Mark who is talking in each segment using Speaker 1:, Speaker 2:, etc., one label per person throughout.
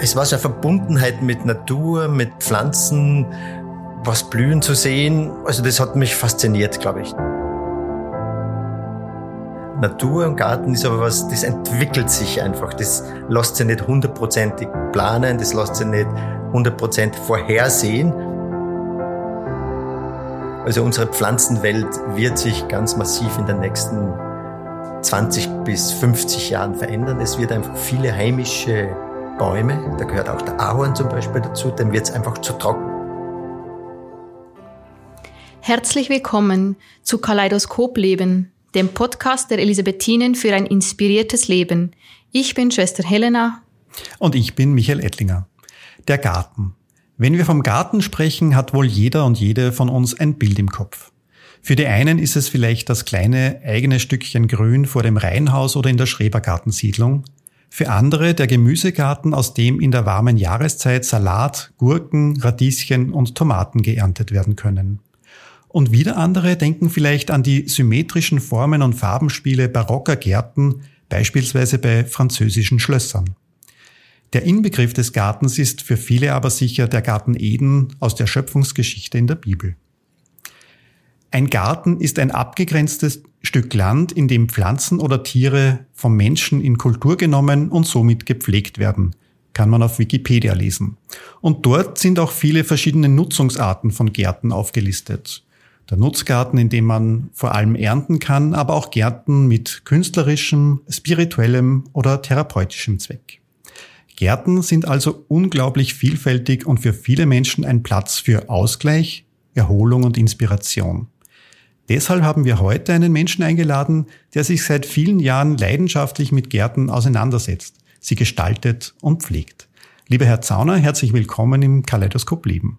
Speaker 1: Es war so eine Verbundenheit mit Natur, mit Pflanzen, was blühen zu sehen. Also das hat mich fasziniert, glaube ich. Natur und Garten ist aber was, das entwickelt sich einfach. Das lässt sich nicht hundertprozentig planen, das lässt sich nicht hundertprozentig vorhersehen. Also unsere Pflanzenwelt wird sich ganz massiv in den nächsten 20 bis 50 Jahren verändern. Es wird einfach viele heimische Bäume, da gehört auch der Ahorn zum Beispiel dazu, dann wird es einfach zu trocken.
Speaker 2: Herzlich willkommen zu Kaleidoskop Leben, dem Podcast der Elisabethinen für ein inspiriertes Leben. Ich bin Schwester Helena.
Speaker 3: Und ich bin Michael Ettlinger. Der Garten. Wenn wir vom Garten sprechen, hat wohl jeder und jede von uns ein Bild im Kopf. Für die einen ist es vielleicht das kleine eigene Stückchen Grün vor dem Reihenhaus oder in der Schrebergartensiedlung. Für andere der Gemüsegarten, aus dem in der warmen Jahreszeit Salat, Gurken, Radieschen und Tomaten geerntet werden können. Und wieder andere denken vielleicht an die symmetrischen Formen und Farbenspiele barocker Gärten, beispielsweise bei französischen Schlössern. Der Inbegriff des Gartens ist für viele aber sicher der Garten Eden aus der Schöpfungsgeschichte in der Bibel. Ein Garten ist ein abgegrenztes Stück Land, in dem Pflanzen oder Tiere vom Menschen in Kultur genommen und somit gepflegt werden. Kann man auf Wikipedia lesen. Und dort sind auch viele verschiedene Nutzungsarten von Gärten aufgelistet. Der Nutzgarten, in dem man vor allem ernten kann, aber auch Gärten mit künstlerischem, spirituellem oder therapeutischem Zweck. Gärten sind also unglaublich vielfältig und für viele Menschen ein Platz für Ausgleich, Erholung und Inspiration. Deshalb haben wir heute einen Menschen eingeladen, der sich seit vielen Jahren leidenschaftlich mit Gärten auseinandersetzt, sie gestaltet und pflegt. Lieber Herr Zauner, herzlich willkommen im Kaleidoskop Leben.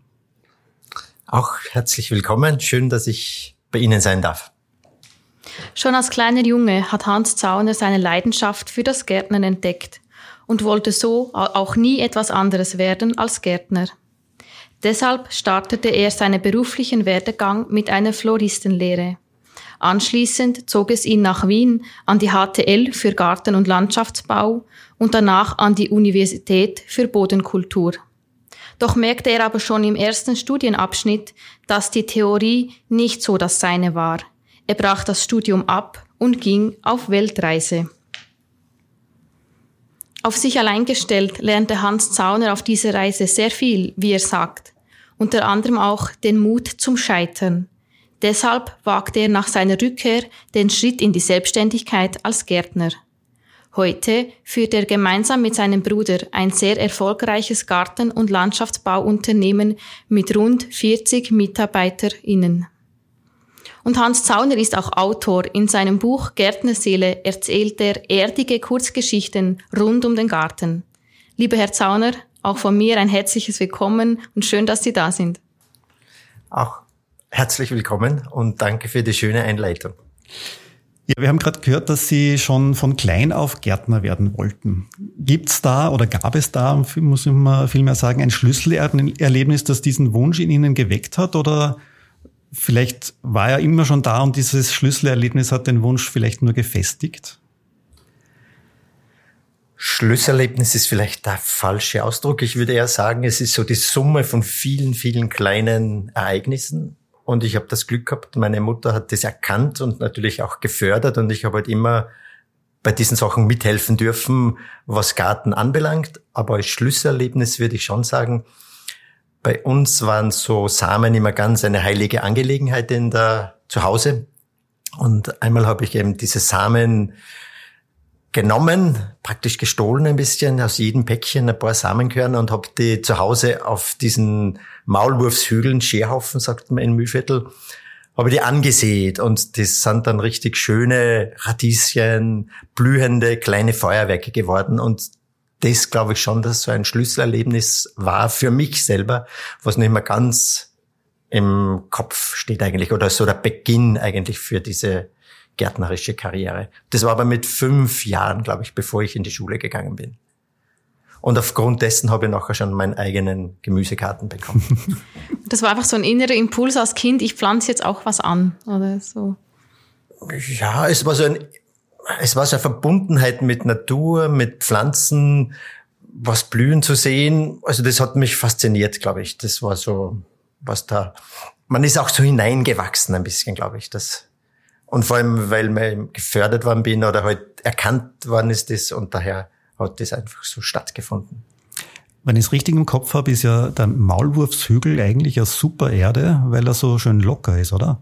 Speaker 1: Auch herzlich willkommen. Schön, dass ich bei Ihnen sein darf.
Speaker 2: Schon als kleiner Junge hat Hans Zauner seine Leidenschaft für das Gärtnern entdeckt und wollte so auch nie etwas anderes werden als Gärtner. Deshalb startete er seinen beruflichen Werdegang mit einer Floristenlehre. Anschließend zog es ihn nach Wien an die HTL für Garten- und Landschaftsbau und danach an die Universität für Bodenkultur. Doch merkte er aber schon im ersten Studienabschnitt, dass die Theorie nicht so das seine war. Er brach das Studium ab und ging auf Weltreise. Auf sich allein gestellt lernte Hans Zauner auf dieser Reise sehr viel, wie er sagt, unter anderem auch den Mut zum Scheitern. Deshalb wagte er nach seiner Rückkehr den Schritt in die Selbstständigkeit als Gärtner. Heute führt er gemeinsam mit seinem Bruder ein sehr erfolgreiches Garten- und Landschaftsbauunternehmen mit rund 40 MitarbeiterInnen. Und Hans Zauner ist auch Autor. In seinem Buch Gärtnerseele erzählt er erdige Kurzgeschichten rund um den Garten. Lieber Herr Zauner, auch von mir ein herzliches Willkommen und schön, dass Sie da sind.
Speaker 1: Auch herzlich willkommen und danke für die schöne Einleitung.
Speaker 3: Ja, wir haben gerade gehört, dass Sie schon von klein auf Gärtner werden wollten. Gibt's da oder gab es da, muss ich mal vielmehr sagen, ein Schlüsselerlebnis, das diesen Wunsch in Ihnen geweckt hat oder vielleicht war er immer schon da und dieses Schlüsselerlebnis hat den Wunsch vielleicht nur gefestigt?
Speaker 1: Schlüsselerlebnis ist vielleicht der falsche Ausdruck. Ich würde eher sagen, es ist so die Summe von vielen, vielen kleinen Ereignissen. Und ich habe das Glück gehabt, meine Mutter hat das erkannt und natürlich auch gefördert. Und ich habe halt immer bei diesen Sachen mithelfen dürfen, was Garten anbelangt. Aber als Schlüsselerlebnis würde ich schon sagen, bei uns waren so Samen immer ganz eine heilige Angelegenheit in der zu Hause. Und einmal habe ich eben diese Samen genommen, praktisch gestohlen ein bisschen, aus jedem Päckchen ein paar Samenkörner und habe die zu Hause auf diesen Maulwurfshügeln, Scherhaufen, sagt man in Mühlviertel, habe die angesät und das sind dann richtig schöne Radieschen, blühende kleine Feuerwerke geworden und das glaube ich schon, dass so ein Schlüsselerlebnis war für mich selber, was nicht mehr ganz im Kopf steht eigentlich oder so der Beginn eigentlich für diese gärtnerische Karriere. Das war aber mit fünf Jahren, glaube ich, bevor ich in die Schule gegangen bin. Und aufgrund dessen habe ich nachher schon meinen eigenen Gemüsegarten bekommen.
Speaker 2: Das war einfach so ein innerer Impuls als Kind, ich pflanze jetzt auch was an oder so.
Speaker 1: Ja, es war so ein es war so eine Verbundenheit mit Natur, mit Pflanzen, was blühen zu sehen, also das hat mich fasziniert, glaube ich. Das war so, was da, man ist auch so hineingewachsen ein bisschen, glaube ich. Das, und vor allem, weil man gefördert worden bin oder halt erkannt worden ist das und daher hat das einfach so stattgefunden.
Speaker 3: Wenn ich es richtig im Kopf habe, ist ja der Maulwurfshügel eigentlich eine super Erde, weil er so schön locker ist, oder?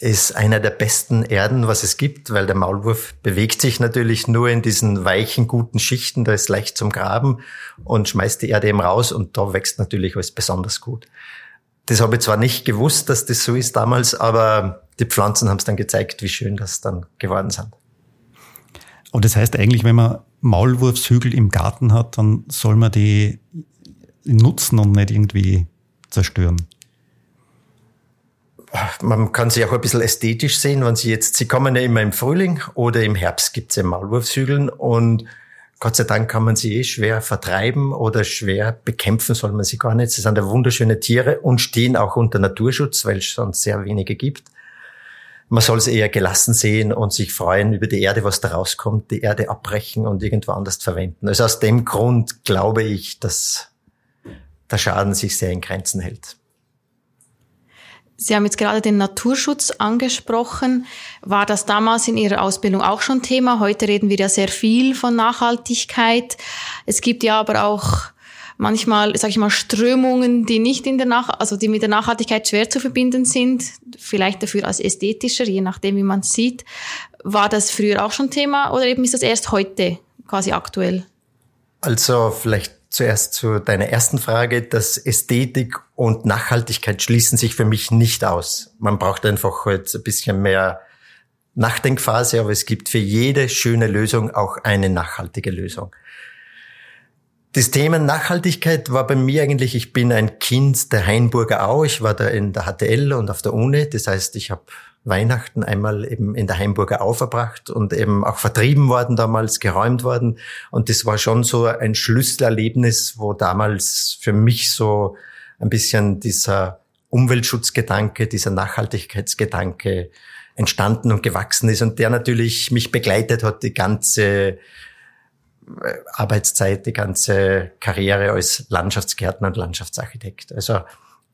Speaker 1: Ist einer der besten Erden, was es gibt, weil der Maulwurf bewegt sich natürlich nur in diesen weichen, guten Schichten, da ist leicht zum Graben und schmeißt die Erde eben raus und da wächst natürlich alles besonders gut. Das habe ich zwar nicht gewusst, dass das so ist damals, aber die Pflanzen haben es dann gezeigt, wie schön das dann geworden sind.
Speaker 3: Und das heißt eigentlich, wenn man Maulwurfshügel im Garten hat, dann soll man die nutzen und nicht irgendwie zerstören.
Speaker 1: Man kann sie auch ein bisschen ästhetisch sehen, wenn sie jetzt, sie kommen ja immer im Frühling oder im Herbst gibt's ja Maulwurfshügeln und Gott sei Dank kann man sie eh schwer vertreiben oder schwer bekämpfen soll man sie gar nicht. Sie sind ja wunderschöne Tiere und stehen auch unter Naturschutz, weil es sonst sehr wenige gibt man soll es eher gelassen sehen und sich freuen über die Erde, was da rauskommt, die Erde abbrechen und irgendwo anders verwenden. Also aus dem Grund glaube ich, dass der Schaden sich sehr in Grenzen hält.
Speaker 2: Sie haben jetzt gerade den Naturschutz angesprochen. War das damals in Ihrer Ausbildung auch schon Thema? Heute reden wir ja sehr viel von Nachhaltigkeit. Es gibt ja aber auch manchmal, sage ich mal, Strömungen, die nicht in der Nach also die mit der Nachhaltigkeit schwer zu verbinden sind, vielleicht dafür als ästhetischer, je nachdem, wie man es sieht. War das früher auch schon Thema oder eben ist das erst heute quasi aktuell?
Speaker 1: Also vielleicht zuerst zu deiner ersten Frage, dass Ästhetik und Nachhaltigkeit schließen sich für mich nicht aus. Man braucht einfach halt ein bisschen mehr Nachdenkphase, aber es gibt für jede schöne Lösung auch eine nachhaltige Lösung. Das Thema Nachhaltigkeit war bei mir eigentlich, ich bin ein Kind der Hainburger Au. Ich war da in der HTL und auf der Uni. Das heißt, ich habe Weihnachten einmal eben in der Hainburger Au verbracht und eben auch vertrieben worden damals, geräumt worden. Und das war schon so ein Schlüsselerlebnis, wo damals für mich so ein bisschen dieser Umweltschutzgedanke, dieser Nachhaltigkeitsgedanke entstanden und gewachsen ist und der natürlich mich begleitet hat, die ganze Arbeitszeit, die ganze Karriere als Landschaftsgärtner und Landschaftsarchitekt. Also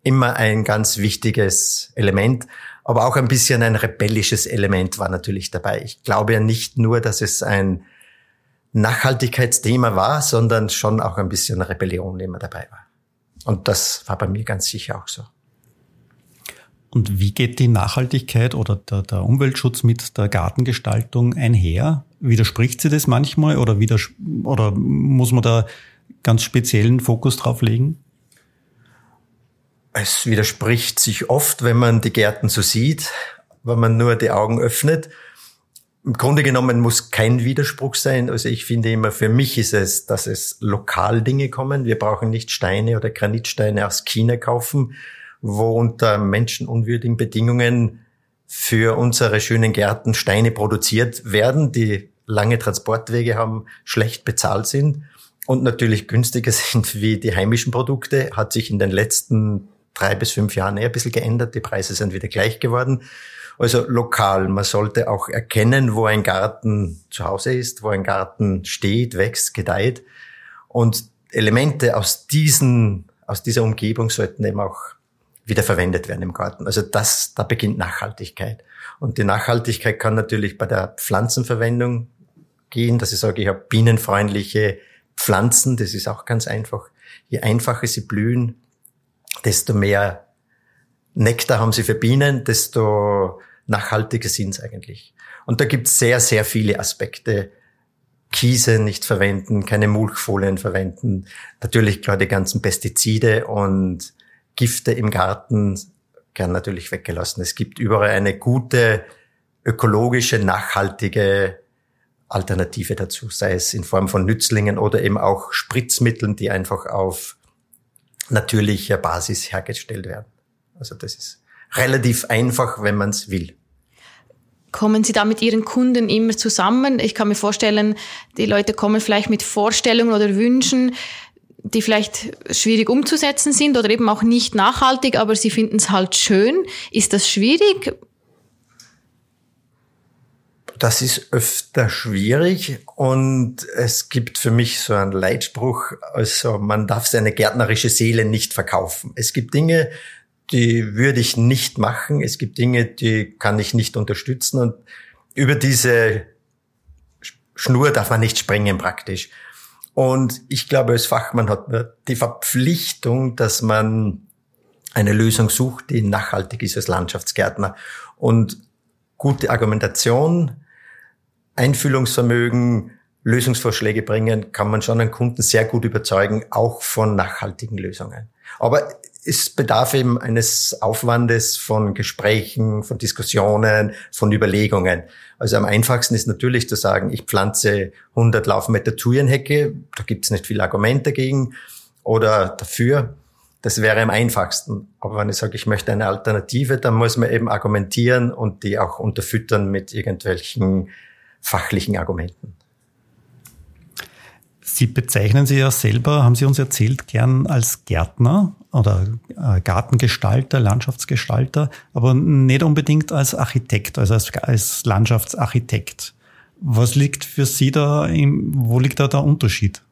Speaker 1: immer ein ganz wichtiges Element, aber auch ein bisschen ein rebellisches Element war natürlich dabei. Ich glaube ja nicht nur, dass es ein Nachhaltigkeitsthema war, sondern schon auch ein bisschen Rebellion immer dabei war. Und das war bei mir ganz sicher auch so.
Speaker 3: Und wie geht die Nachhaltigkeit oder der, der Umweltschutz mit der Gartengestaltung einher? Widerspricht sie das manchmal oder, oder muss man da ganz speziellen Fokus drauf legen?
Speaker 1: Es widerspricht sich oft, wenn man die Gärten so sieht, wenn man nur die Augen öffnet. Im Grunde genommen muss kein Widerspruch sein. Also ich finde immer, für mich ist es, dass es lokal Dinge kommen. Wir brauchen nicht Steine oder Granitsteine aus China kaufen wo unter menschenunwürdigen Bedingungen für unsere schönen Gärten Steine produziert werden, die lange Transportwege haben, schlecht bezahlt sind und natürlich günstiger sind wie die heimischen Produkte, hat sich in den letzten drei bis fünf Jahren eher ein bisschen geändert. Die Preise sind wieder gleich geworden. Also lokal. Man sollte auch erkennen, wo ein Garten zu Hause ist, wo ein Garten steht, wächst, gedeiht. Und Elemente aus diesen, aus dieser Umgebung sollten eben auch wieder verwendet werden im Garten. Also das, da beginnt Nachhaltigkeit. Und die Nachhaltigkeit kann natürlich bei der Pflanzenverwendung gehen, dass ich sage, ich habe bienenfreundliche Pflanzen, das ist auch ganz einfach. Je einfacher sie blühen, desto mehr Nektar haben sie für Bienen, desto nachhaltiger sind sie eigentlich. Und da gibt es sehr, sehr viele Aspekte. Kiese nicht verwenden, keine Mulchfolien verwenden, natürlich klar die ganzen Pestizide und Gifte im Garten gern natürlich weggelassen. Es gibt überall eine gute, ökologische, nachhaltige Alternative dazu, sei es in Form von Nützlingen oder eben auch Spritzmitteln, die einfach auf natürlicher Basis hergestellt werden. Also das ist relativ einfach, wenn man es will.
Speaker 2: Kommen Sie da mit Ihren Kunden immer zusammen? Ich kann mir vorstellen, die Leute kommen vielleicht mit Vorstellungen oder Wünschen die vielleicht schwierig umzusetzen sind oder eben auch nicht nachhaltig, aber sie finden es halt schön. Ist das schwierig?
Speaker 1: Das ist öfter schwierig und es gibt für mich so einen Leitspruch, also man darf seine gärtnerische Seele nicht verkaufen. Es gibt Dinge, die würde ich nicht machen. Es gibt Dinge, die kann ich nicht unterstützen und über diese Schnur darf man nicht springen praktisch. Und ich glaube, als Fachmann hat man die Verpflichtung, dass man eine Lösung sucht, die nachhaltig ist als Landschaftsgärtner. Und gute Argumentation, Einfühlungsvermögen, Lösungsvorschläge bringen, kann man schon einen Kunden sehr gut überzeugen, auch von nachhaltigen Lösungen. Aber es bedarf eben eines Aufwandes von Gesprächen, von Diskussionen, von Überlegungen. Also am einfachsten ist natürlich zu sagen, ich pflanze 100 Laufmeter Thujenhecke, da gibt es nicht viel Argument dagegen oder dafür. Das wäre am einfachsten. Aber wenn ich sage, ich möchte eine Alternative, dann muss man eben argumentieren und die auch unterfüttern mit irgendwelchen fachlichen Argumenten.
Speaker 3: Sie bezeichnen sich ja selber, haben Sie uns erzählt, gern als Gärtner oder äh, Gartengestalter, Landschaftsgestalter, aber nicht unbedingt als Architekt, also als, als Landschaftsarchitekt. Was liegt für Sie da, im, wo liegt da der Unterschied?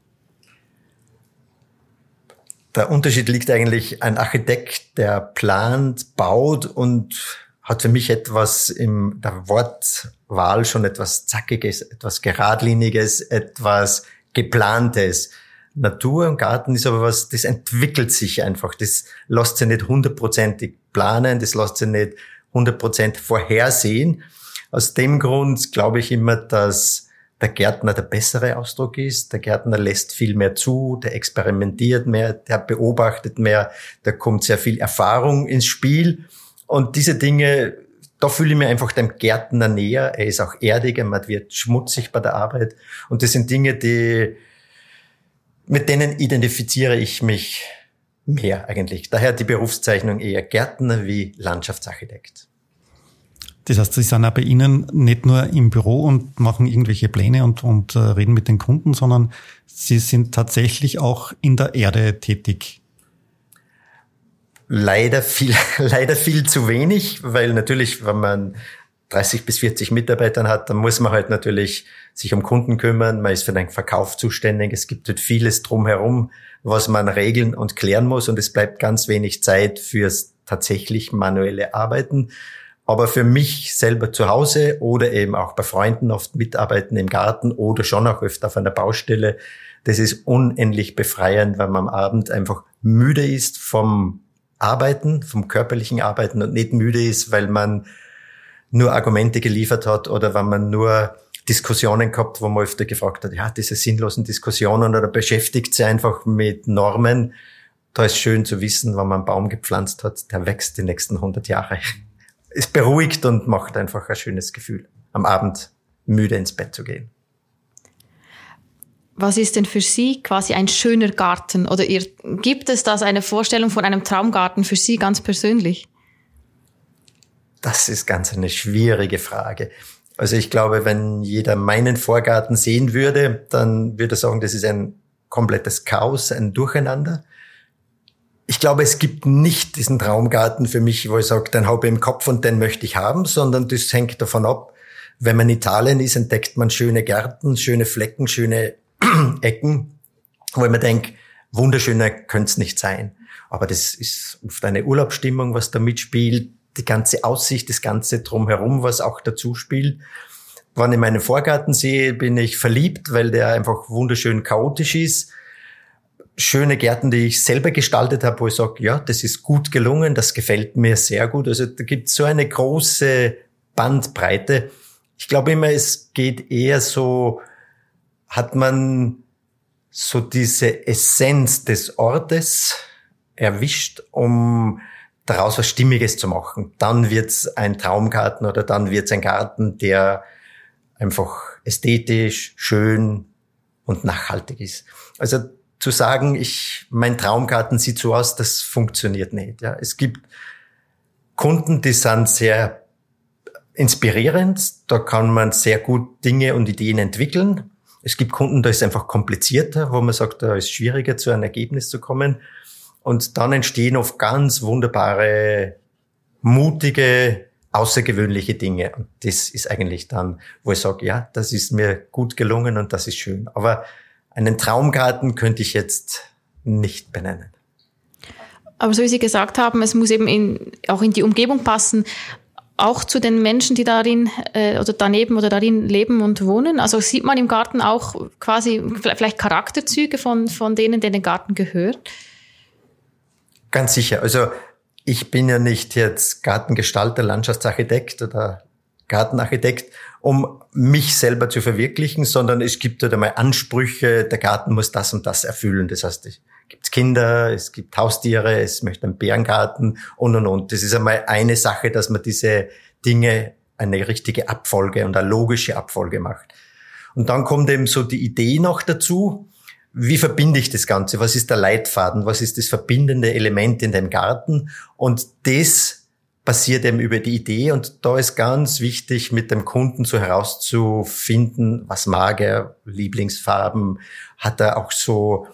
Speaker 1: Der Unterschied liegt eigentlich ein Architekt, der plant, baut und hat für mich etwas im der Wortwahl schon etwas Zackiges, etwas Geradliniges, etwas Geplantes. Natur und Garten ist aber was, das entwickelt sich einfach. Das lässt sich nicht hundertprozentig planen, das lässt sich nicht hundertprozentig vorhersehen. Aus dem Grund glaube ich immer, dass der Gärtner der bessere Ausdruck ist. Der Gärtner lässt viel mehr zu, der experimentiert mehr, der beobachtet mehr, da kommt sehr viel Erfahrung ins Spiel. Und diese Dinge, da fühle ich mich einfach dem Gärtner näher. Er ist auch erdiger, man wird schmutzig bei der Arbeit. Und das sind Dinge, die, mit denen identifiziere ich mich mehr eigentlich. Daher die Berufszeichnung eher Gärtner wie Landschaftsarchitekt.
Speaker 3: Das heißt, Sie sind auch bei Ihnen nicht nur im Büro und machen irgendwelche Pläne und, und äh, reden mit den Kunden, sondern Sie sind tatsächlich auch in der Erde tätig.
Speaker 1: Leider viel, leider viel zu wenig, weil natürlich, wenn man 30 bis 40 Mitarbeitern hat, dann muss man halt natürlich sich um Kunden kümmern. Man ist für den Verkauf zuständig. Es gibt halt vieles drumherum, was man regeln und klären muss. Und es bleibt ganz wenig Zeit fürs tatsächlich manuelle Arbeiten. Aber für mich selber zu Hause oder eben auch bei Freunden oft mitarbeiten im Garten oder schon auch öfter auf einer Baustelle, das ist unendlich befreiend, weil man am Abend einfach müde ist vom Arbeiten, vom körperlichen Arbeiten und nicht müde ist, weil man nur Argumente geliefert hat oder wenn man nur Diskussionen gehabt, wo man öfter gefragt hat, ja, diese sinnlosen Diskussionen oder beschäftigt sich einfach mit Normen. Da ist schön zu wissen, wenn man einen Baum gepflanzt hat, der wächst die nächsten 100 Jahre. Es beruhigt und macht einfach ein schönes Gefühl, am Abend müde ins Bett zu gehen.
Speaker 2: Was ist denn für Sie quasi ein schöner Garten? Oder ihr, gibt es das eine Vorstellung von einem Traumgarten für Sie ganz persönlich?
Speaker 1: Das ist ganz eine schwierige Frage. Also ich glaube, wenn jeder meinen Vorgarten sehen würde, dann würde er sagen, das ist ein komplettes Chaos, ein Durcheinander. Ich glaube, es gibt nicht diesen Traumgarten für mich, wo ich sage, den habe ich im Kopf und den möchte ich haben, sondern das hängt davon ab. Wenn man in Italien ist, entdeckt man schöne Gärten, schöne Flecken, schöne Ecken, wo ich mir denke, wunderschöner könnte es nicht sein. Aber das ist oft eine Urlaubsstimmung, was da mitspielt die ganze Aussicht, das ganze drumherum, was auch dazu spielt. Wenn ich meinen Vorgarten sehe, bin ich verliebt, weil der einfach wunderschön chaotisch ist. Schöne Gärten, die ich selber gestaltet habe, wo ich sage, ja, das ist gut gelungen, das gefällt mir sehr gut. Also da gibt es so eine große Bandbreite. Ich glaube immer, es geht eher so, hat man so diese Essenz des Ortes erwischt, um daraus was Stimmiges zu machen. Dann wird's ein Traumgarten oder dann wird's ein Garten, der einfach ästhetisch, schön und nachhaltig ist. Also zu sagen, ich, mein Traumgarten sieht so aus, das funktioniert nicht. Ja, es gibt Kunden, die sind sehr inspirierend. Da kann man sehr gut Dinge und Ideen entwickeln. Es gibt Kunden, da ist einfach komplizierter, wo man sagt, da ist schwieriger, zu einem Ergebnis zu kommen. Und dann entstehen oft ganz wunderbare, mutige außergewöhnliche Dinge. Und das ist eigentlich dann, wo ich sage, ja, das ist mir gut gelungen und das ist schön. Aber einen Traumgarten könnte ich jetzt nicht benennen.
Speaker 2: Aber so wie Sie gesagt haben, es muss eben in, auch in die Umgebung passen, auch zu den Menschen, die darin äh, oder daneben oder darin leben und wohnen. Also sieht man im Garten auch quasi vielleicht Charakterzüge von, von denen, denen der Garten gehört?
Speaker 1: Ganz sicher. Also ich bin ja nicht jetzt Gartengestalter, Landschaftsarchitekt oder Gartenarchitekt, um mich selber zu verwirklichen, sondern es gibt halt einmal Ansprüche, der Garten muss das und das erfüllen. Das heißt, es gibt Kinder, es gibt Haustiere, es möchte einen Bärengarten und und und. Das ist einmal eine Sache, dass man diese Dinge eine richtige Abfolge und eine logische Abfolge macht. Und dann kommt eben so die Idee noch dazu, wie verbinde ich das Ganze? Was ist der Leitfaden? Was ist das verbindende Element in dem Garten? Und das passiert eben über die Idee. Und da ist ganz wichtig, mit dem Kunden so herauszufinden, was mag er, Lieblingsfarben, hat er auch so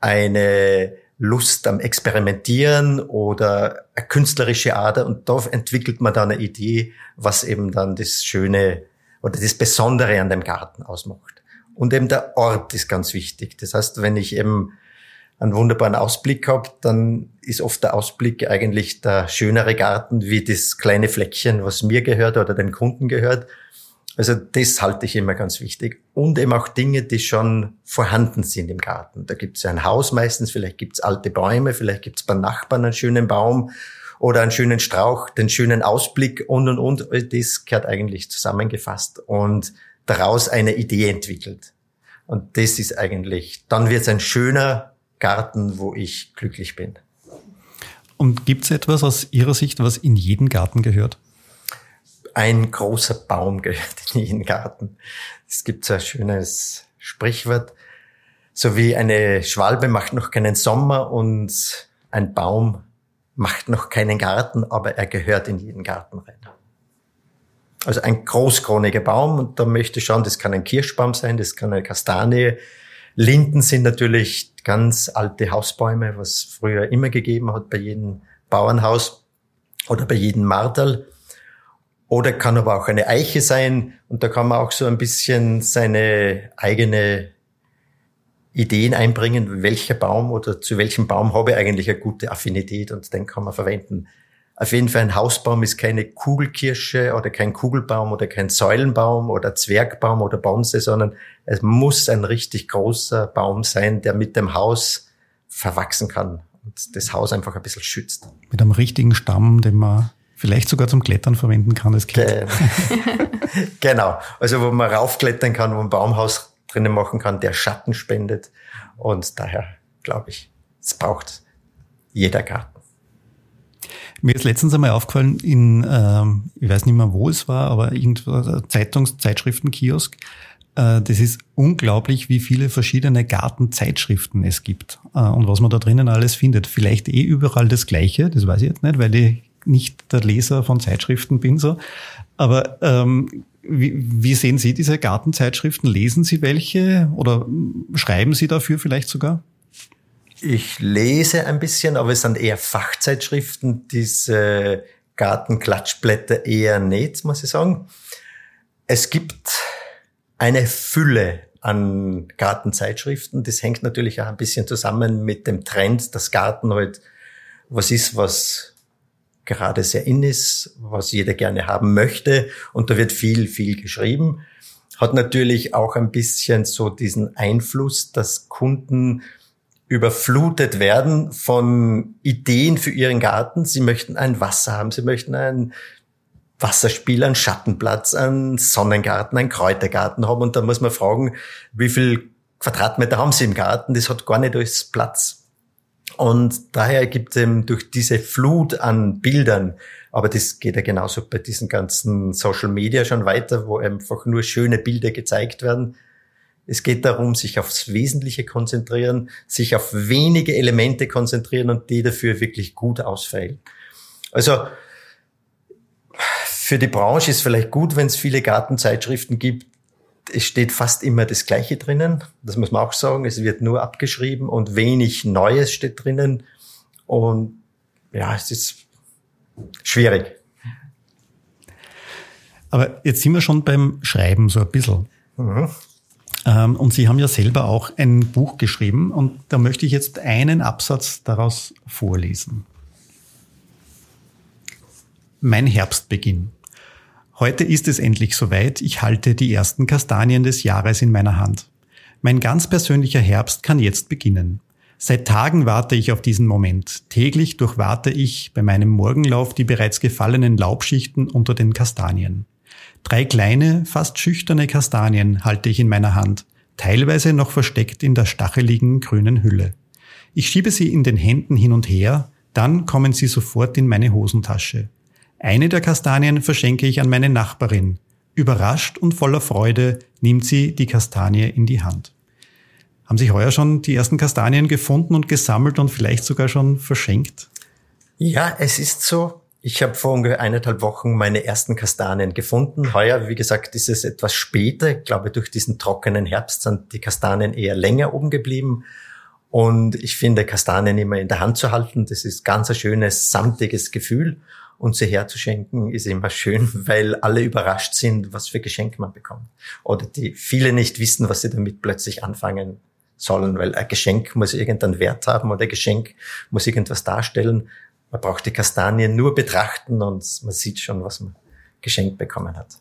Speaker 1: eine Lust am Experimentieren oder eine künstlerische Ader. Und da entwickelt man dann eine Idee, was eben dann das Schöne oder das Besondere an dem Garten ausmacht. Und eben der Ort ist ganz wichtig. Das heißt, wenn ich eben einen wunderbaren Ausblick habe, dann ist oft der Ausblick eigentlich der schönere Garten wie das kleine Fleckchen, was mir gehört oder dem Kunden gehört. Also das halte ich immer ganz wichtig. Und eben auch Dinge, die schon vorhanden sind im Garten. Da gibt es ja ein Haus meistens, vielleicht gibt es alte Bäume, vielleicht gibt es beim Nachbarn einen schönen Baum oder einen schönen Strauch, den schönen Ausblick und und und. Das gehört eigentlich zusammengefasst. Und daraus eine Idee entwickelt. Und das ist eigentlich, dann wird es ein schöner Garten, wo ich glücklich bin.
Speaker 3: Und gibt es etwas aus Ihrer Sicht, was in jeden Garten gehört?
Speaker 1: Ein großer Baum gehört in jeden Garten. Es gibt so ein schönes Sprichwort, so wie eine Schwalbe macht noch keinen Sommer und ein Baum macht noch keinen Garten, aber er gehört in jeden Garten rein. Also ein großkroniger Baum und da möchte ich schauen, das kann ein Kirschbaum sein, das kann eine Kastanie. Linden sind natürlich ganz alte Hausbäume, was früher immer gegeben hat bei jedem Bauernhaus oder bei jedem Marterl. Oder kann aber auch eine Eiche sein und da kann man auch so ein bisschen seine eigene Ideen einbringen, welcher Baum oder zu welchem Baum habe ich eigentlich eine gute Affinität und den kann man verwenden. Auf jeden Fall ein Hausbaum ist keine Kugelkirsche oder kein Kugelbaum oder kein Säulenbaum oder Zwergbaum oder Bonse, sondern es muss ein richtig großer Baum sein, der mit dem Haus verwachsen kann und das Haus einfach ein bisschen schützt.
Speaker 3: Mit einem richtigen Stamm, den man vielleicht sogar zum Klettern verwenden kann als Kind.
Speaker 1: genau. Also wo man raufklettern kann, wo man ein Baumhaus drinnen machen kann, der Schatten spendet. Und daher glaube ich, es braucht jeder Garten.
Speaker 3: Mir ist letztens einmal aufgefallen, in, ähm, ich weiß nicht mehr, wo es war, aber irgendwo Zeitungs-, Zeitschriftenkiosk, äh, das ist unglaublich, wie viele verschiedene Gartenzeitschriften es gibt äh, und was man da drinnen alles findet. Vielleicht eh überall das Gleiche, das weiß ich jetzt nicht, weil ich nicht der Leser von Zeitschriften bin so. Aber ähm, wie, wie sehen Sie diese Gartenzeitschriften? Lesen Sie welche oder schreiben Sie dafür vielleicht sogar?
Speaker 1: Ich lese ein bisschen, aber es sind eher Fachzeitschriften, diese Gartenklatschblätter eher nicht, muss ich sagen. Es gibt eine Fülle an Gartenzeitschriften. Das hängt natürlich auch ein bisschen zusammen mit dem Trend, dass Garten halt was ist, was gerade sehr in ist, was jeder gerne haben möchte. Und da wird viel, viel geschrieben. Hat natürlich auch ein bisschen so diesen Einfluss, dass Kunden überflutet werden von Ideen für ihren Garten. Sie möchten ein Wasser haben, sie möchten ein Wasserspiel, einen Schattenplatz, einen Sonnengarten, einen Kräutergarten haben. Und da muss man fragen, wie viel Quadratmeter haben sie im Garten? Das hat gar nicht alles Platz. Und daher gibt es eben durch diese Flut an Bildern, aber das geht ja genauso bei diesen ganzen Social Media schon weiter, wo einfach nur schöne Bilder gezeigt werden, es geht darum, sich aufs Wesentliche konzentrieren, sich auf wenige Elemente konzentrieren und die dafür wirklich gut ausfällen. Also für die Branche ist vielleicht gut, wenn es viele Gartenzeitschriften gibt. Es steht fast immer das Gleiche drinnen. Das muss man auch sagen. Es wird nur abgeschrieben und wenig Neues steht drinnen. Und ja, es ist schwierig.
Speaker 3: Aber jetzt sind wir schon beim Schreiben so ein bisschen. Mhm. Ähm, und Sie haben ja selber auch ein Buch geschrieben und da möchte ich jetzt einen Absatz daraus vorlesen. Mein Herbstbeginn. Heute ist es endlich soweit. Ich halte die ersten Kastanien des Jahres in meiner Hand. Mein ganz persönlicher Herbst kann jetzt beginnen. Seit Tagen warte ich auf diesen Moment. Täglich durchwarte ich bei meinem Morgenlauf die bereits gefallenen Laubschichten unter den Kastanien. Drei kleine, fast schüchterne Kastanien halte ich in meiner Hand, teilweise noch versteckt in der stacheligen grünen Hülle. Ich schiebe sie in den Händen hin und her, dann kommen sie sofort in meine Hosentasche. Eine der Kastanien verschenke ich an meine Nachbarin. Überrascht und voller Freude nimmt sie die Kastanie in die Hand. Haben Sie heuer schon die ersten Kastanien gefunden und gesammelt und vielleicht sogar schon verschenkt?
Speaker 1: Ja, es ist so. Ich habe vor ungefähr eineinhalb Wochen meine ersten Kastanien gefunden. Heuer, wie gesagt, ist es etwas später. Ich glaube, durch diesen trockenen Herbst sind die Kastanien eher länger oben geblieben. Und ich finde, Kastanien immer in der Hand zu halten, das ist ganz ein schönes, samtiges Gefühl. Und sie herzuschenken ist immer schön, weil alle überrascht sind, was für Geschenke man bekommt. Oder die viele nicht wissen, was sie damit plötzlich anfangen sollen, weil ein Geschenk muss irgendeinen Wert haben oder ein Geschenk muss irgendwas darstellen. Man braucht die Kastanien nur betrachten und man sieht schon, was man geschenkt bekommen hat.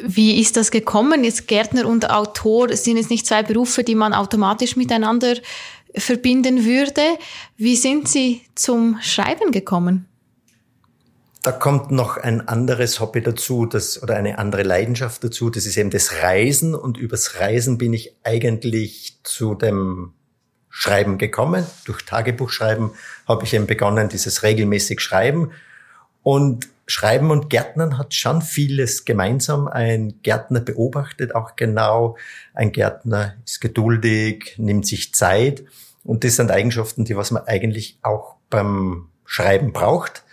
Speaker 2: Wie ist das gekommen? Jetzt Gärtner und Autor sind es nicht zwei Berufe, die man automatisch miteinander verbinden würde. Wie sind Sie zum Schreiben gekommen?
Speaker 1: Da kommt noch ein anderes Hobby dazu, das, oder eine andere Leidenschaft dazu. Das ist eben das Reisen. Und übers Reisen bin ich eigentlich zu dem Schreiben gekommen. Durch Tagebuchschreiben habe ich eben begonnen, dieses regelmäßig Schreiben. Und Schreiben und Gärtnern hat schon vieles gemeinsam. Ein Gärtner beobachtet auch genau. Ein Gärtner ist geduldig, nimmt sich Zeit. Und das sind Eigenschaften, die was man eigentlich auch beim Schreiben braucht.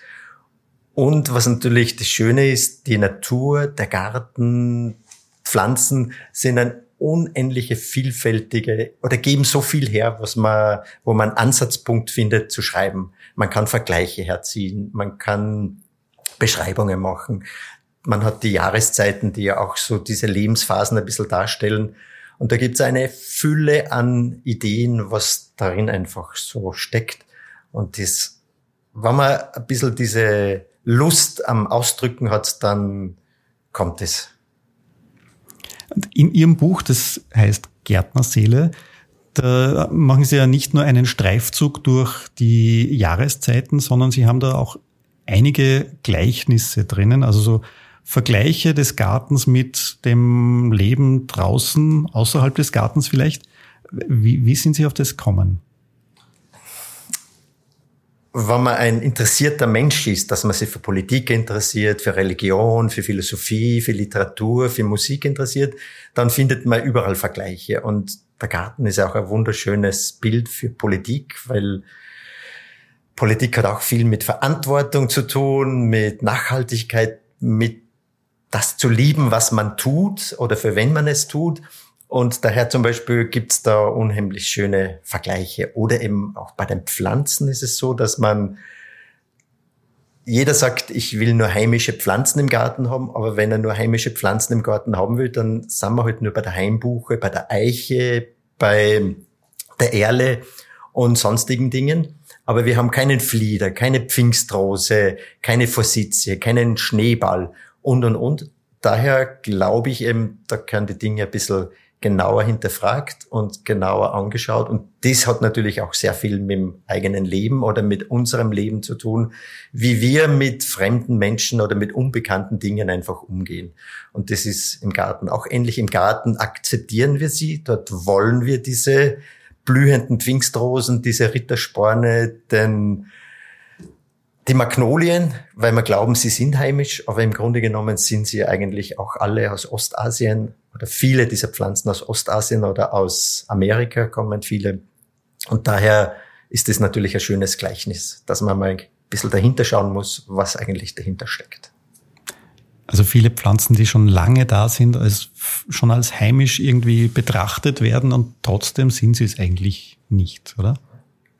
Speaker 1: Und was natürlich das Schöne ist, die Natur, der Garten, Pflanzen sind ein unendliche vielfältige oder geben so viel her, was man, wo man Ansatzpunkt findet zu schreiben. Man kann Vergleiche herziehen, man kann Beschreibungen machen. Man hat die Jahreszeiten, die ja auch so diese Lebensphasen ein bisschen darstellen. Und da gibt es eine Fülle an Ideen, was darin einfach so steckt. Und das, wenn man ein bisschen diese Lust am Ausdrücken hat, dann kommt es.
Speaker 3: In Ihrem Buch, das heißt Gärtnerseele, da machen Sie ja nicht nur einen Streifzug durch die Jahreszeiten, sondern Sie haben da auch einige Gleichnisse drinnen, also so Vergleiche des Gartens mit dem Leben draußen, außerhalb des Gartens vielleicht. Wie, wie sind Sie auf das gekommen?
Speaker 1: Wenn man ein interessierter Mensch ist, dass man sich für Politik interessiert, für Religion, für Philosophie, für Literatur, für Musik interessiert, dann findet man überall Vergleiche. Und der Garten ist auch ein wunderschönes Bild für Politik, weil Politik hat auch viel mit Verantwortung zu tun, mit Nachhaltigkeit, mit das zu lieben, was man tut oder für wen man es tut. Und daher zum Beispiel gibt's da unheimlich schöne Vergleiche. Oder eben auch bei den Pflanzen ist es so, dass man jeder sagt, ich will nur heimische Pflanzen im Garten haben, aber wenn er nur heimische Pflanzen im Garten haben will, dann sind wir halt nur bei der Heimbuche, bei der Eiche, bei der Erle und sonstigen Dingen. Aber wir haben keinen Flieder, keine Pfingstrose, keine Forsythie, keinen Schneeball und, und, und. Daher glaube ich eben, da können die Dinge ein bisschen genauer hinterfragt und genauer angeschaut. Und das hat natürlich auch sehr viel mit dem eigenen Leben oder mit unserem Leben zu tun, wie wir mit fremden Menschen oder mit unbekannten Dingen einfach umgehen. Und das ist im Garten auch ähnlich. Im Garten akzeptieren wir sie, dort wollen wir diese blühenden Pfingstrosen, diese Rittersporne, denn die Magnolien, weil wir glauben, sie sind heimisch, aber im Grunde genommen sind sie eigentlich auch alle aus Ostasien oder viele dieser Pflanzen aus Ostasien oder aus Amerika kommen viele. Und daher ist es natürlich ein schönes Gleichnis, dass man mal ein bisschen dahinter schauen muss, was eigentlich dahinter steckt.
Speaker 3: Also viele Pflanzen, die schon lange da sind, als, schon als heimisch irgendwie betrachtet werden und trotzdem sind sie es eigentlich nicht, oder?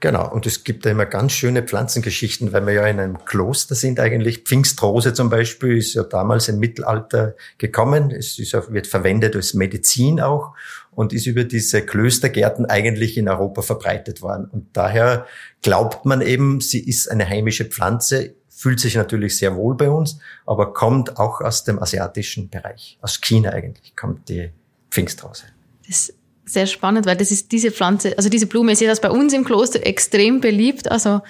Speaker 1: Genau, und es gibt da immer ganz schöne Pflanzengeschichten, weil wir ja in einem Kloster sind eigentlich. Pfingstrose zum Beispiel ist ja damals im Mittelalter gekommen. Es ist, wird verwendet als Medizin auch und ist über diese Klöstergärten eigentlich in Europa verbreitet worden. Und daher glaubt man eben, sie ist eine heimische Pflanze, fühlt sich natürlich sehr wohl bei uns, aber kommt auch aus dem asiatischen Bereich. Aus China eigentlich kommt die Pfingstrose.
Speaker 2: Das sehr spannend, weil das ist diese Pflanze, also diese Blume ist ja das bei uns im Kloster extrem beliebt. Also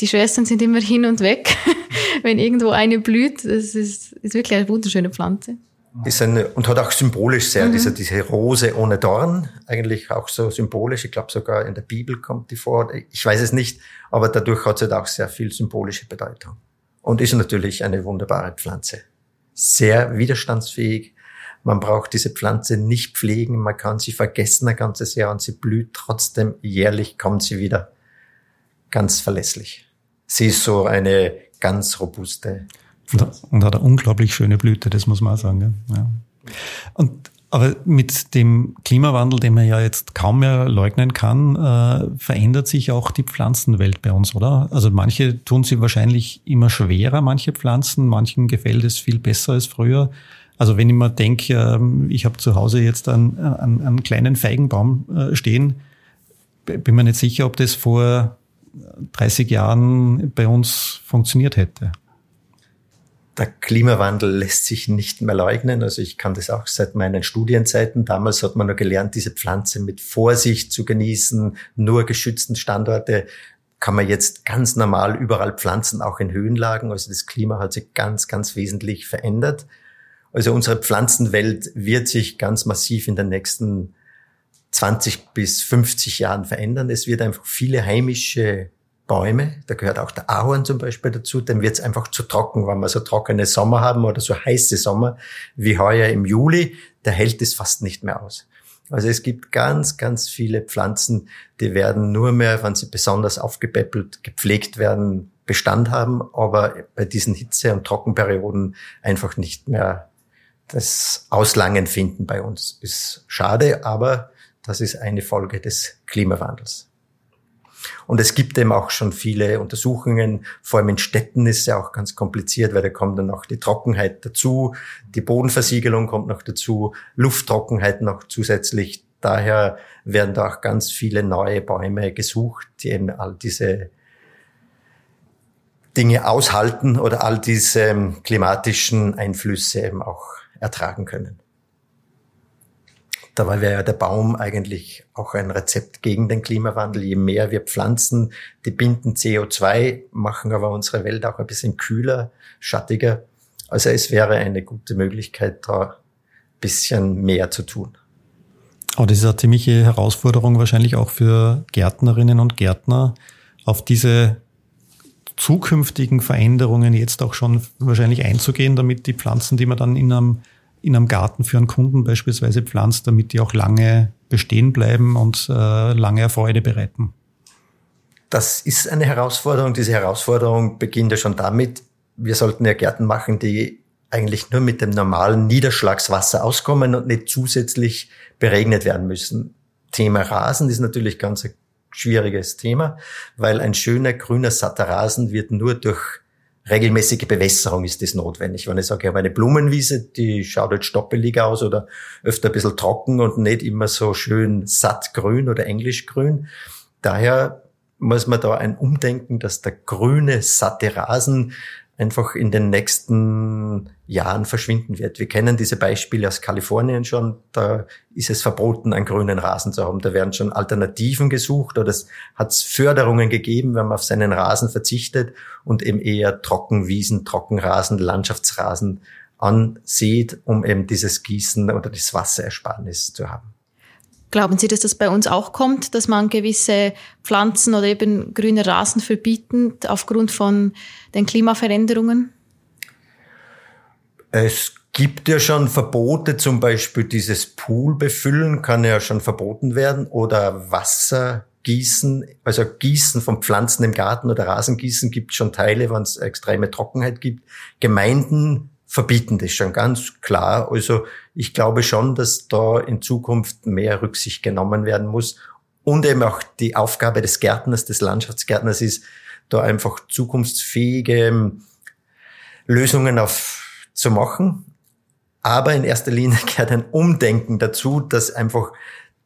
Speaker 2: die Schwestern sind immer hin und weg, wenn irgendwo eine blüht. Das ist, ist wirklich eine wunderschöne Pflanze.
Speaker 1: Ist eine, und hat auch symbolisch sehr, mhm. diese, diese Rose ohne Dorn, eigentlich auch so symbolisch. Ich glaube sogar in der Bibel kommt die vor. Ich weiß es nicht, aber dadurch hat sie halt auch sehr viel symbolische Bedeutung. Und ist natürlich eine wunderbare Pflanze. Sehr widerstandsfähig, man braucht diese Pflanze nicht pflegen, man kann sie vergessen ein ganzes Jahr und sie blüht trotzdem jährlich, kommt sie wieder ganz verlässlich. Sie ist so eine ganz robuste
Speaker 3: Pflanze. Und hat eine unglaublich schöne Blüte, das muss man auch sagen. Ja. Und aber mit dem Klimawandel, den man ja jetzt kaum mehr leugnen kann, äh, verändert sich auch die Pflanzenwelt bei uns, oder? Also manche tun sie wahrscheinlich immer schwerer, manche Pflanzen, manchen gefällt es viel besser als früher. Also wenn ich mir denke, ähm, ich habe zu Hause jetzt einen, einen, einen kleinen Feigenbaum äh, stehen, bin mir nicht sicher, ob das vor 30 Jahren bei uns funktioniert hätte.
Speaker 1: Der Klimawandel lässt sich nicht mehr leugnen. Also ich kann das auch seit meinen Studienzeiten. Damals hat man nur gelernt, diese Pflanze mit Vorsicht zu genießen, nur geschützten Standorte kann man jetzt ganz normal überall pflanzen, auch in Höhenlagen. Also das Klima hat sich ganz, ganz wesentlich verändert. Also unsere Pflanzenwelt wird sich ganz massiv in den nächsten 20 bis 50 Jahren verändern. Es wird einfach viele heimische Bäume, da gehört auch der Ahorn zum Beispiel dazu, dem wird es einfach zu trocken, wenn wir so trockene Sommer haben oder so heiße Sommer wie heuer im Juli, da hält es fast nicht mehr aus. Also es gibt ganz, ganz viele Pflanzen, die werden nur mehr, wenn sie besonders aufgepäppelt, gepflegt werden, Bestand haben, aber bei diesen Hitze- und Trockenperioden einfach nicht mehr das Auslangen finden bei uns ist schade, aber das ist eine Folge des Klimawandels. Und es gibt eben auch schon viele Untersuchungen, vor allem in Städten ist es ja auch ganz kompliziert, weil da kommt dann noch die Trockenheit dazu, die Bodenversiegelung kommt noch dazu, Lufttrockenheit noch zusätzlich. Daher werden da auch ganz viele neue Bäume gesucht, die eben all diese Dinge aushalten oder all diese klimatischen Einflüsse eben auch ertragen können. Dabei wäre ja der Baum eigentlich auch ein Rezept gegen den Klimawandel. Je mehr wir pflanzen, die binden CO2, machen aber unsere Welt auch ein bisschen kühler, schattiger. Also es wäre eine gute Möglichkeit, da ein bisschen mehr zu tun.
Speaker 3: Aber das ist eine ziemliche Herausforderung wahrscheinlich auch für Gärtnerinnen und Gärtner, auf diese zukünftigen Veränderungen jetzt auch schon wahrscheinlich einzugehen, damit die Pflanzen, die man dann in einem, in einem Garten für einen Kunden beispielsweise pflanzt, damit die auch lange bestehen bleiben und äh, lange Freude bereiten?
Speaker 1: Das ist eine Herausforderung. Diese Herausforderung beginnt ja schon damit, wir sollten ja Gärten machen, die eigentlich nur mit dem normalen Niederschlagswasser auskommen und nicht zusätzlich beregnet werden müssen. Thema Rasen ist natürlich ganz schwieriges Thema, weil ein schöner grüner satter Rasen wird nur durch regelmäßige Bewässerung ist das notwendig. Wenn ich sage, ich habe eine Blumenwiese, die schaut jetzt stoppelig aus oder öfter ein bisschen trocken und nicht immer so schön sattgrün oder englischgrün. Daher muss man da ein Umdenken, dass der grüne, satte Rasen einfach in den nächsten Jahren verschwinden wird. Wir kennen diese Beispiele aus Kalifornien schon. Da ist es verboten, einen grünen Rasen zu haben. Da werden schon Alternativen gesucht oder es hat Förderungen gegeben, wenn man auf seinen Rasen verzichtet und eben eher Trockenwiesen, Trockenrasen, Landschaftsrasen ansieht, um eben dieses Gießen oder das Wasserersparnis zu haben.
Speaker 2: Glauben Sie, dass das bei uns auch kommt, dass man gewisse Pflanzen oder eben grüne Rasen verbietet aufgrund von den Klimaveränderungen?
Speaker 1: Es gibt ja schon Verbote, zum Beispiel dieses Pool befüllen kann ja schon verboten werden oder Wasser gießen, also Gießen von Pflanzen im Garten oder Rasengießen gibt schon Teile, wenn es extreme Trockenheit gibt. Gemeinden verbieten das schon ganz klar. Also ich glaube schon, dass da in Zukunft mehr Rücksicht genommen werden muss, Und eben auch die Aufgabe des Gärtners, des Landschaftsgärtners ist, da einfach zukunftsfähige Lösungen auf, zu machen. Aber in erster Linie gehört ein Umdenken dazu, dass einfach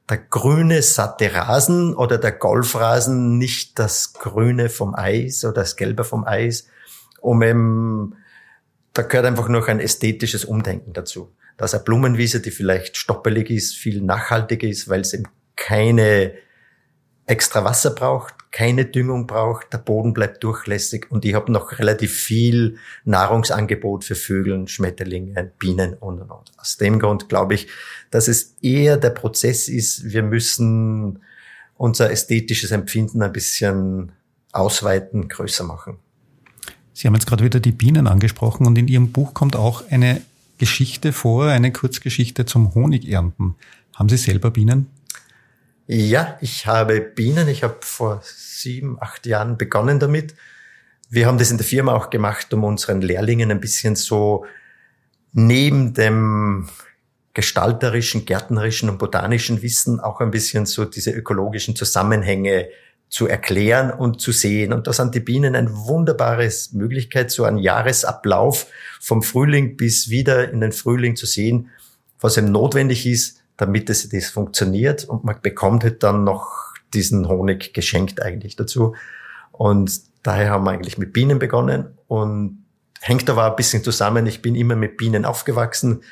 Speaker 1: der grüne satte Rasen oder der Golfrasen nicht das Grüne vom Eis oder das Gelbe vom Eis, um eben, da gehört einfach noch ein ästhetisches Umdenken dazu. Dass eine Blumenwiese, die vielleicht stoppelig ist, viel nachhaltiger ist, weil es eben keine extra Wasser braucht, keine Düngung braucht, der Boden bleibt durchlässig und ich habe noch relativ viel Nahrungsangebot für Vögel, Schmetterlinge, Bienen und und und. Aus dem Grund glaube ich, dass es eher der Prozess ist, wir müssen unser ästhetisches Empfinden ein bisschen ausweiten, größer machen.
Speaker 3: Sie haben jetzt gerade wieder die Bienen angesprochen und in Ihrem Buch kommt auch eine Geschichte vor, eine Kurzgeschichte zum Honigernten. Haben Sie selber Bienen?
Speaker 1: Ja, ich habe Bienen. Ich habe vor sieben, acht Jahren begonnen damit. Wir haben das in der Firma auch gemacht, um unseren Lehrlingen ein bisschen so neben dem gestalterischen, gärtnerischen und botanischen Wissen auch ein bisschen so diese ökologischen Zusammenhänge zu erklären und zu sehen. Und da sind die Bienen eine wunderbare Möglichkeit, so einen Jahresablauf vom Frühling bis wieder in den Frühling zu sehen, was eben notwendig ist, damit es das funktioniert und man bekommt halt dann noch diesen Honig geschenkt eigentlich dazu. Und daher haben wir eigentlich mit Bienen begonnen und hängt aber ein bisschen zusammen. Ich bin immer mit Bienen aufgewachsen.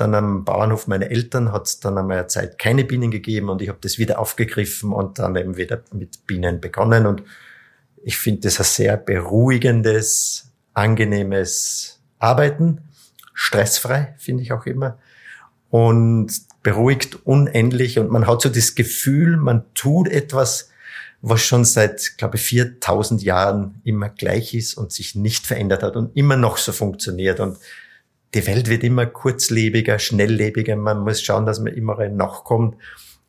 Speaker 1: Dann am Bauernhof meiner Eltern hat es dann einmal eine Zeit keine Bienen gegeben und ich habe das wieder aufgegriffen und dann eben wieder mit Bienen begonnen. Und ich finde das ein sehr beruhigendes, angenehmes Arbeiten. Stressfrei, finde ich auch immer. Und beruhigt unendlich und man hat so das Gefühl, man tut etwas, was schon seit, glaube ich, 4000 Jahren immer gleich ist und sich nicht verändert hat und immer noch so funktioniert. Und die Welt wird immer kurzlebiger, schnelllebiger. Man muss schauen, dass man immer nachkommt.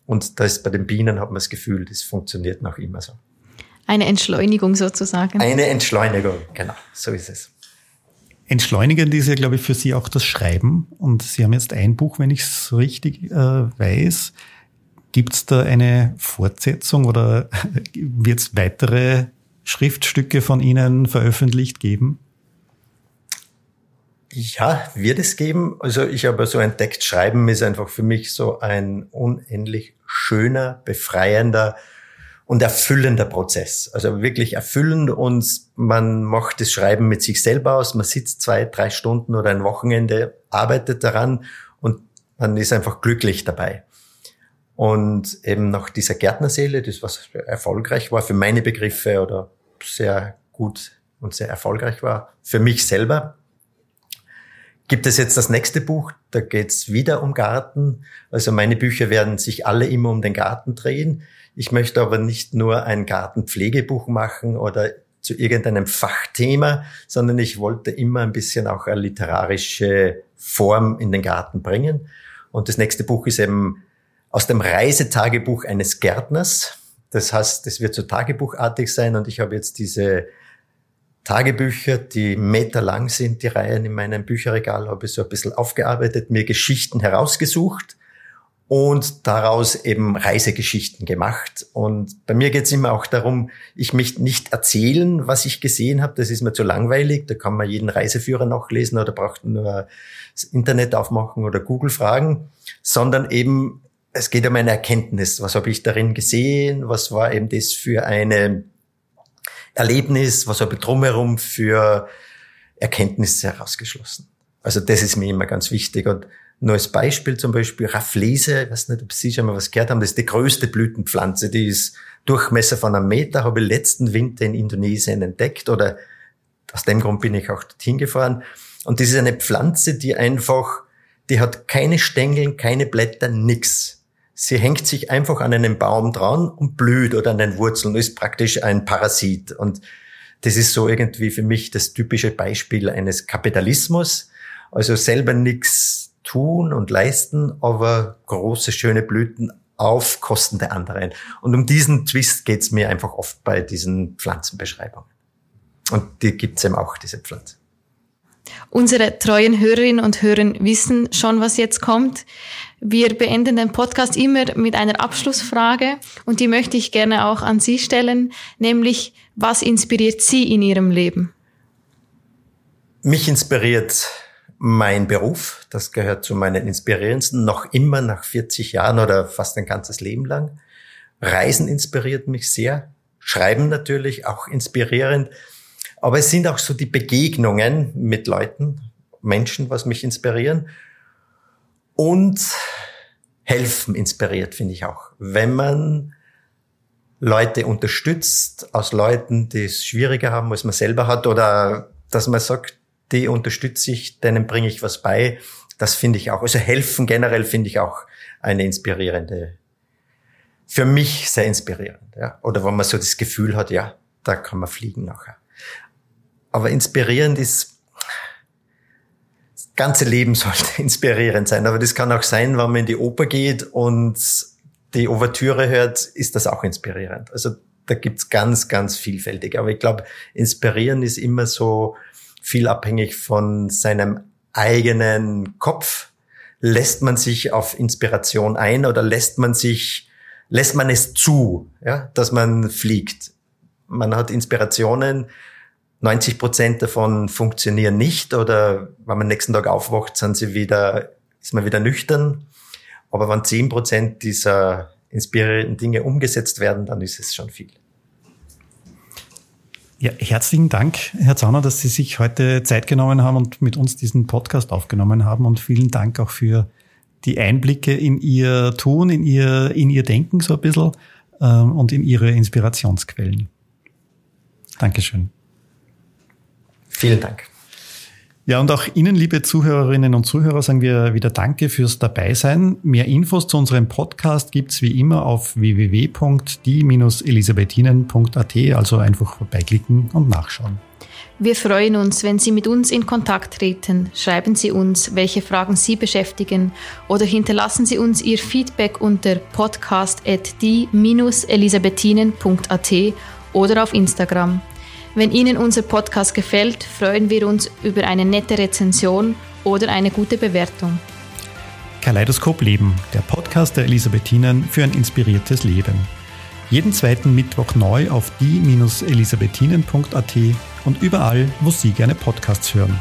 Speaker 1: Und da ist bei den Bienen hat man das Gefühl, das funktioniert noch immer so.
Speaker 2: Eine Entschleunigung sozusagen.
Speaker 1: Eine Entschleunigung, genau, so ist es.
Speaker 3: Entschleunigend ist ja, glaube ich, für Sie auch das Schreiben. Und Sie haben jetzt ein Buch, wenn ich es richtig äh, weiß. Gibt es da eine Fortsetzung oder wird es weitere Schriftstücke von Ihnen veröffentlicht geben?
Speaker 1: Ja, wird es geben. Also ich habe so entdeckt, Schreiben ist einfach für mich so ein unendlich schöner, befreiender, und erfüllender Prozess. Also wirklich erfüllend und man macht das Schreiben mit sich selber aus. Man sitzt zwei, drei Stunden oder ein Wochenende, arbeitet daran und man ist einfach glücklich dabei. Und eben nach dieser Gärtnerseele, das was erfolgreich war für meine Begriffe oder sehr gut und sehr erfolgreich war für mich selber, gibt es jetzt das nächste Buch, da geht's wieder um Garten. Also meine Bücher werden sich alle immer um den Garten drehen. Ich möchte aber nicht nur ein Gartenpflegebuch machen oder zu irgendeinem Fachthema, sondern ich wollte immer ein bisschen auch eine literarische Form in den Garten bringen. Und das nächste Buch ist eben aus dem Reisetagebuch eines Gärtners. Das heißt, das wird so tagebuchartig sein und ich habe jetzt diese Tagebücher, die meterlang sind, die Reihen in meinem Bücherregal, habe ich so ein bisschen aufgearbeitet, mir Geschichten herausgesucht und daraus eben Reisegeschichten gemacht. Und bei mir geht es immer auch darum, ich möchte nicht erzählen, was ich gesehen habe, das ist mir zu langweilig, da kann man jeden Reiseführer nachlesen oder braucht nur das Internet aufmachen oder Google fragen, sondern eben es geht um eine Erkenntnis. Was habe ich darin gesehen? Was war eben das für eine Erlebnis? Was habe ich drumherum für Erkenntnisse herausgeschlossen? Also das ist mir immer ganz wichtig. Und nur als Beispiel zum Beispiel Rafflese, ich weiß nicht, ob Sie schon mal was gehört haben, das ist die größte Blütenpflanze, die ist Durchmesser von einem Meter, habe ich letzten Winter in Indonesien entdeckt oder aus dem Grund bin ich auch dorthin gefahren. Und das ist eine Pflanze, die einfach, die hat keine Stängel, keine Blätter, nix. Sie hängt sich einfach an einen Baum dran und blüht oder an den Wurzeln, ist praktisch ein Parasit. Und das ist so irgendwie für mich das typische Beispiel eines Kapitalismus. Also selber nix tun und leisten, aber große, schöne Blüten auf Kosten der anderen. Und um diesen Twist geht's mir einfach oft bei diesen Pflanzenbeschreibungen. Und die gibt's eben auch, diese Pflanze.
Speaker 2: Unsere treuen Hörerinnen und Hörer wissen schon, was jetzt kommt. Wir beenden den Podcast immer mit einer Abschlussfrage und die möchte ich gerne auch an Sie stellen, nämlich was inspiriert Sie in Ihrem Leben?
Speaker 1: Mich inspiriert mein Beruf, das gehört zu meinen inspirierendsten, noch immer nach 40 Jahren oder fast ein ganzes Leben lang. Reisen inspiriert mich sehr, Schreiben natürlich auch inspirierend, aber es sind auch so die Begegnungen mit Leuten, Menschen, was mich inspirieren. Und helfen inspiriert, finde ich auch. Wenn man Leute unterstützt, aus Leuten, die es schwieriger haben, als man selber hat, oder dass man sagt, die unterstütze ich, denen bringe ich was bei, das finde ich auch. Also helfen generell finde ich auch eine inspirierende, für mich sehr inspirierend. Ja. Oder wenn man so das Gefühl hat, ja, da kann man fliegen nachher. Aber inspirierend ist, ganze Leben sollte inspirierend sein. Aber das kann auch sein, wenn man in die Oper geht und die Ouvertüre hört, ist das auch inspirierend. Also da gibt's ganz, ganz vielfältig. Aber ich glaube, inspirieren ist immer so viel abhängig von seinem eigenen Kopf. Lässt man sich auf Inspiration ein oder lässt man sich, lässt man es zu, ja, dass man fliegt? Man hat Inspirationen, 90 Prozent davon funktionieren nicht oder wenn man nächsten Tag aufwacht, sind sie wieder, ist man wieder nüchtern. Aber wenn 10 Prozent dieser inspirierenden Dinge umgesetzt werden, dann ist es schon viel.
Speaker 3: Ja, herzlichen Dank, Herr Zauner, dass Sie sich heute Zeit genommen haben und mit uns diesen Podcast aufgenommen haben und vielen Dank auch für die Einblicke in Ihr Tun, in Ihr, in Ihr Denken so ein bisschen ähm, und in Ihre Inspirationsquellen. Dankeschön.
Speaker 1: Vielen Dank.
Speaker 3: Ja, und auch Ihnen, liebe Zuhörerinnen und Zuhörer, sagen wir wieder Danke fürs Dabeisein. Mehr Infos zu unserem Podcast gibt's wie immer auf www.die-elisabethinen.at, also einfach vorbeiklicken und nachschauen.
Speaker 2: Wir freuen uns, wenn Sie mit uns in Kontakt treten. Schreiben Sie uns, welche Fragen Sie beschäftigen oder hinterlassen Sie uns Ihr Feedback unter podcast.die-elisabethinen.at oder auf Instagram. Wenn Ihnen unser Podcast gefällt, freuen wir uns über eine nette Rezension oder eine gute Bewertung.
Speaker 3: Kaleidoskop Leben, der Podcast der Elisabethinen für ein inspiriertes Leben. Jeden zweiten Mittwoch neu auf die-elisabethinen.at und überall, wo Sie gerne Podcasts hören.